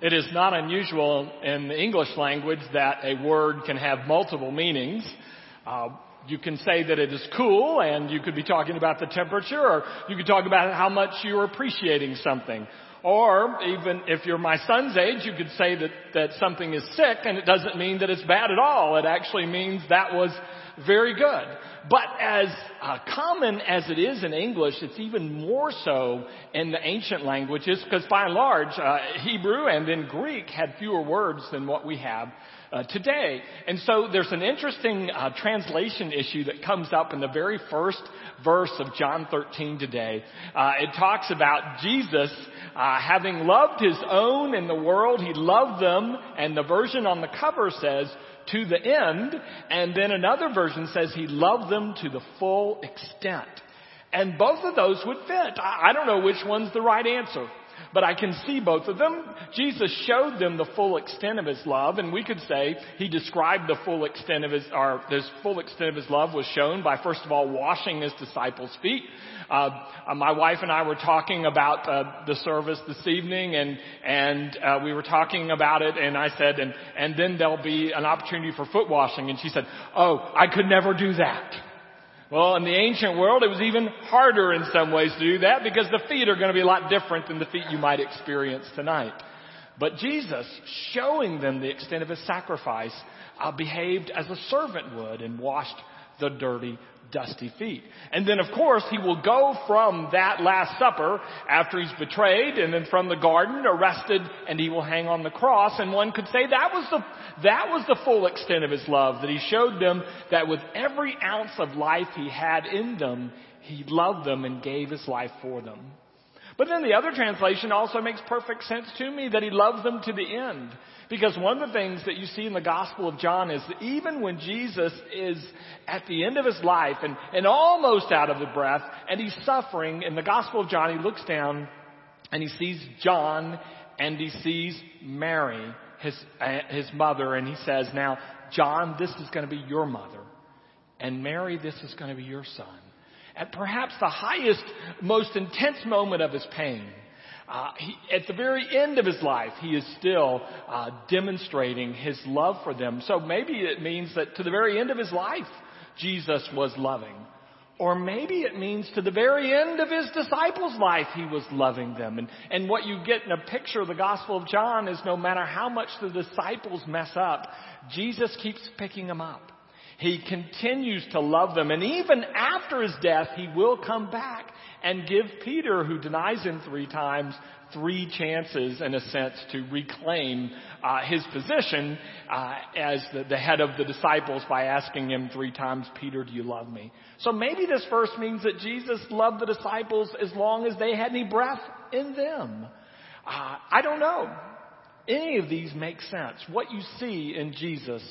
It is not unusual in the English language that a word can have multiple meanings. Uh, you can say that it is cool and you could be talking about the temperature or you could talk about how much you're appreciating something. Or even if you're my son's age, you could say that, that something is sick and it doesn't mean that it's bad at all. It actually means that was very good. But as uh, common as it is in English, it's even more so in the ancient languages because by and large, uh, Hebrew and then Greek had fewer words than what we have uh, today. And so there's an interesting uh, translation issue that comes up in the very first verse of John 13 today. Uh, it talks about Jesus uh, having loved his own in the world, he loved them, and the version on the cover says, to the end, and then another version says he loved them to the full extent. And both of those would fit. I don't know which one's the right answer but I can see both of them. Jesus showed them the full extent of his love, and we could say he described the full extent of his, or this full extent of his love was shown by first of all washing his disciples' feet. Uh, uh, my wife and I were talking about uh, the service this evening, and and uh, we were talking about it, and I said, and and then there'll be an opportunity for foot washing, and she said, "Oh, I could never do that." Well, in the ancient world, it was even harder in some ways to do that because the feet are going to be a lot different than the feet you might experience tonight. But Jesus, showing them the extent of his sacrifice, uh, behaved as a servant would and washed the dirty dusty feet. And then of course he will go from that last supper after he's betrayed and then from the garden arrested and he will hang on the cross and one could say that was the, that was the full extent of his love that he showed them that with every ounce of life he had in them, he loved them and gave his life for them. But then the other translation also makes perfect sense to me that he loves them to the end. Because one of the things that you see in the Gospel of John is that even when Jesus is at the end of his life and, and almost out of the breath and he's suffering, in the Gospel of John he looks down and he sees John and he sees Mary, his, uh, his mother, and he says, now, John, this is going to be your mother. And Mary, this is going to be your son. At perhaps the highest, most intense moment of his pain, uh, he, at the very end of his life, he is still uh, demonstrating his love for them. So maybe it means that to the very end of his life, Jesus was loving. Or maybe it means to the very end of his disciples' life, he was loving them. And, and what you get in a picture of the Gospel of John is no matter how much the disciples mess up, Jesus keeps picking them up. He continues to love them. And even after his death, he will come back and give Peter, who denies him three times, three chances, in a sense, to reclaim uh, his position uh, as the, the head of the disciples by asking him three times, Peter, do you love me? So maybe this verse means that Jesus loved the disciples as long as they had any breath in them. Uh, I don't know. Any of these make sense. What you see in Jesus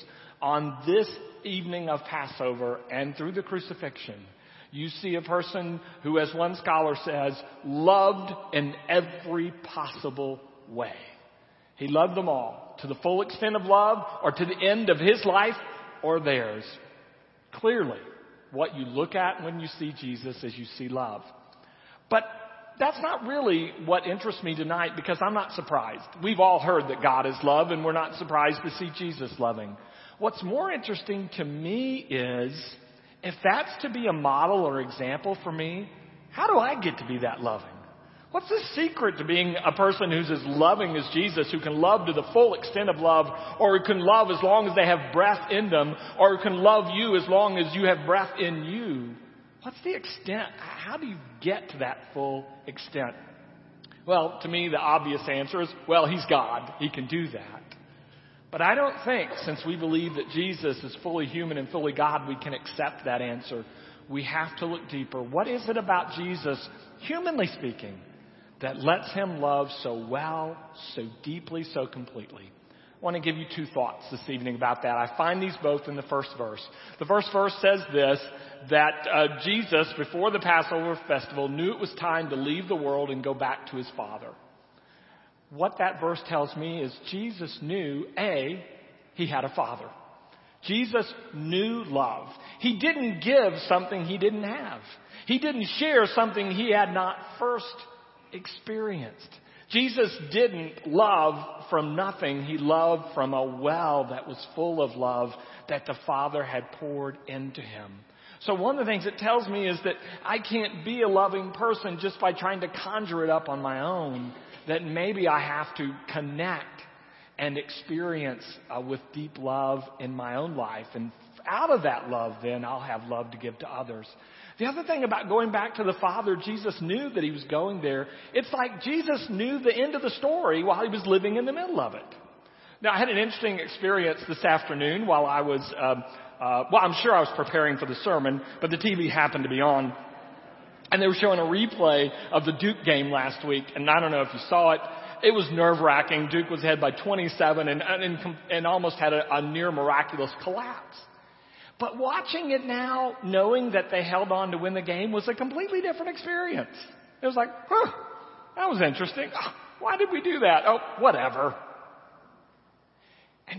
on this evening of Passover and through the crucifixion you see a person who, as one scholar says, loved in every possible way. He loved them all to the full extent of love or to the end of his life or theirs. Clearly, what you look at when you see Jesus is you see love. But that's not really what interests me tonight because I'm not surprised. We've all heard that God is love and we're not surprised to see Jesus loving. What's more interesting to me is if that's to be a model or example for me, how do I get to be that loving? What's the secret to being a person who's as loving as Jesus, who can love to the full extent of love, or who can love as long as they have breath in them, or who can love you as long as you have breath in you? What's the extent? How do you get to that full extent? Well, to me, the obvious answer is, well, He's God. He can do that. But I don't think, since we believe that Jesus is fully human and fully God, we can accept that answer. We have to look deeper. What is it about Jesus, humanly speaking, that lets him love so well, so deeply, so completely? I want to give you two thoughts this evening about that. I find these both in the first verse. The first verse says this, that uh, Jesus, before the Passover festival, knew it was time to leave the world and go back to his Father what that verse tells me is Jesus knew, A, he had a father. Jesus knew love. He didn't give something he didn't have. He didn't share something he had not first experienced. Jesus didn't love from nothing. He loved from a well that was full of love that the Father had poured into him. So one of the things it tells me is that I can't be a loving person just by trying to conjure it up on my own. That maybe I have to connect and experience uh, with deep love in my own life. And out of that love, then I'll have love to give to others. The other thing about going back to the Father, Jesus knew that he was going there. It's like Jesus knew the end of the story while he was living in the middle of it. Now, I had an interesting experience this afternoon while I was, um, uh, well, I'm sure I was preparing for the sermon, but the TV happened to be on. And they were showing a replay of the Duke game last week, and I don't know if you saw it. It was nerve wracking. Duke was ahead by 27 and, and, and almost had a, a near miraculous collapse. But watching it now, knowing that they held on to win the game was a completely different experience. It was like, huh, that was interesting. Oh, why did we do that? Oh, whatever.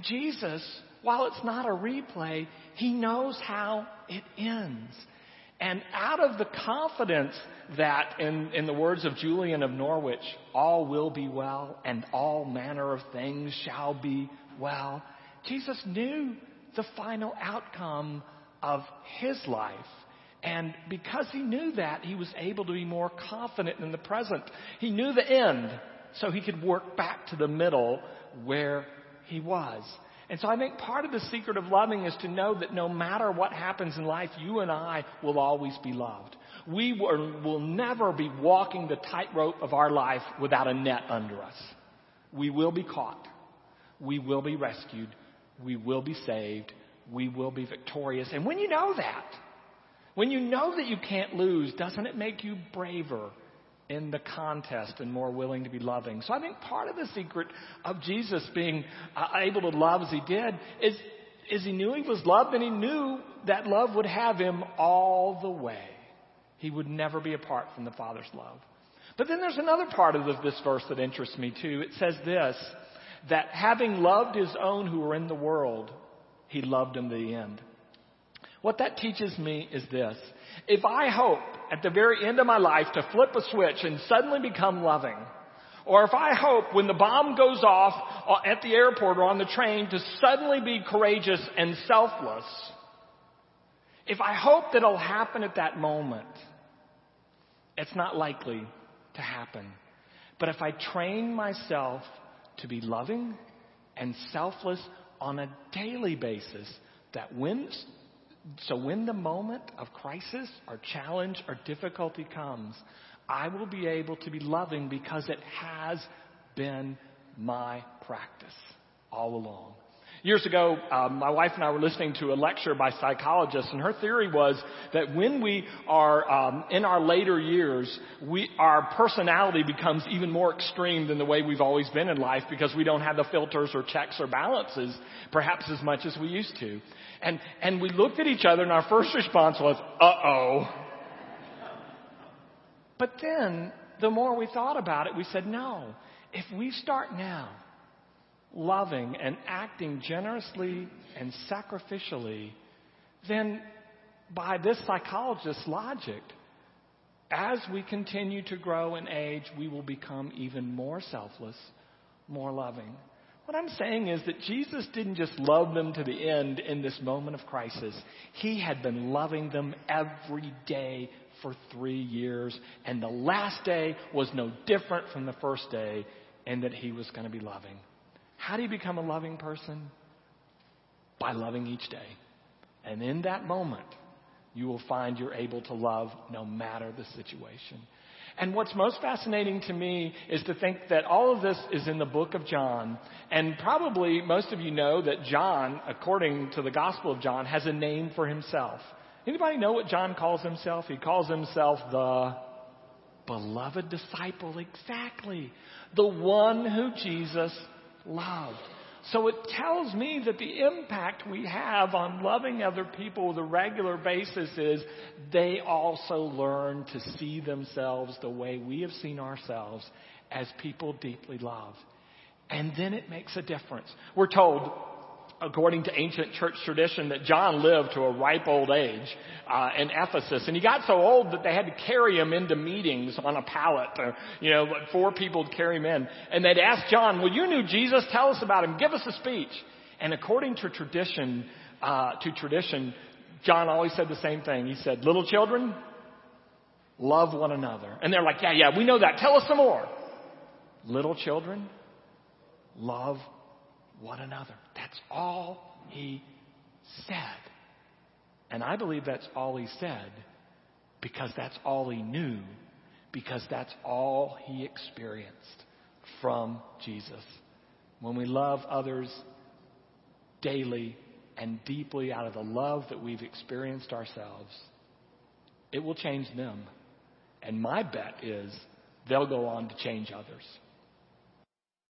Jesus, while it's not a replay, he knows how it ends. And out of the confidence that, in, in the words of Julian of Norwich, all will be well and all manner of things shall be well, Jesus knew the final outcome of his life. And because he knew that, he was able to be more confident in the present. He knew the end, so he could work back to the middle where he was. And so I think part of the secret of loving is to know that no matter what happens in life, you and I will always be loved. We will never be walking the tightrope of our life without a net under us. We will be caught. We will be rescued we will be saved, we will be victorious. And when you know that, when you know that you can't lose, doesn't it make you braver in the contest and more willing to be loving? So I think part of the secret of Jesus being uh, able to love as he did is, is he knew he was loved and he knew that love would have him all the way. He would never be apart from the Father's love. But then there's another part of this verse that interests me too. It says this, that having loved his own who were in the world, he loved them to the end. What that teaches me is this. If I hope at the very end of my life to flip a switch and suddenly become loving, or if I hope when the bomb goes off uh, at the airport or on the train to suddenly be courageous and selfless, if I hope that it'll happen at that moment, it's not likely to happen. But if I train myself to be loving and selfless on a daily basis that when so when the moment of crisis or challenge or difficulty comes, I will be able to be loving because it has been my practice all along. Years ago, um, my wife and I were listening to a lecture by psychologists, and her theory was that when we are um, in our later years, we, our personality becomes even more extreme than the way we've always been in life because we don't have the filters or checks or balances perhaps as much as we used to. And, and we looked at each other, and our first response was, uh oh. But then, the more we thought about it, we said, no, if we start now, loving and acting generously and sacrificially, then by this psychologist's logic, as we continue to grow in age, we will become even more selfless, more loving. What I'm saying is that Jesus didn't just love them to the end in this moment of crisis. He had been loving them every day for three years, and the last day was no different from the first day, and that he was going to be loving. How do you become a loving person? By loving each day. And in that moment, you will find you're able to love no matter the situation. And what's most fascinating to me is to think that all of this is in the book of John. And probably most of you know that John, according to the Gospel of John, has a name for himself. Anybody know what John calls himself? He calls himself the beloved disciple. Exactly. The one who Jesus loved. So it tells me that the impact we have on loving other people with a regular basis is they also learn to see themselves the way we have seen ourselves as people deeply loved. And then it makes a difference. We're told according to ancient church tradition, that John lived to a ripe old age uh, in Ephesus, and he got so old that they had to carry him into meetings on a pallet. Or, you know, four people would carry him in, and they'd ask John, "Well, you knew Jesus. Tell us about him. Give us a speech." And according to tradition, uh, to tradition, John always said the same thing. He said, "Little children, love one another." And they're like, "Yeah, yeah, we know that. Tell us some more." Little children, love one another. That's all he said. And I believe that's all he said because that's all he knew, because that's all he experienced from Jesus. When we love others daily and deeply out of the love that we've experienced ourselves, it will change them. And my bet is they'll go on to change others.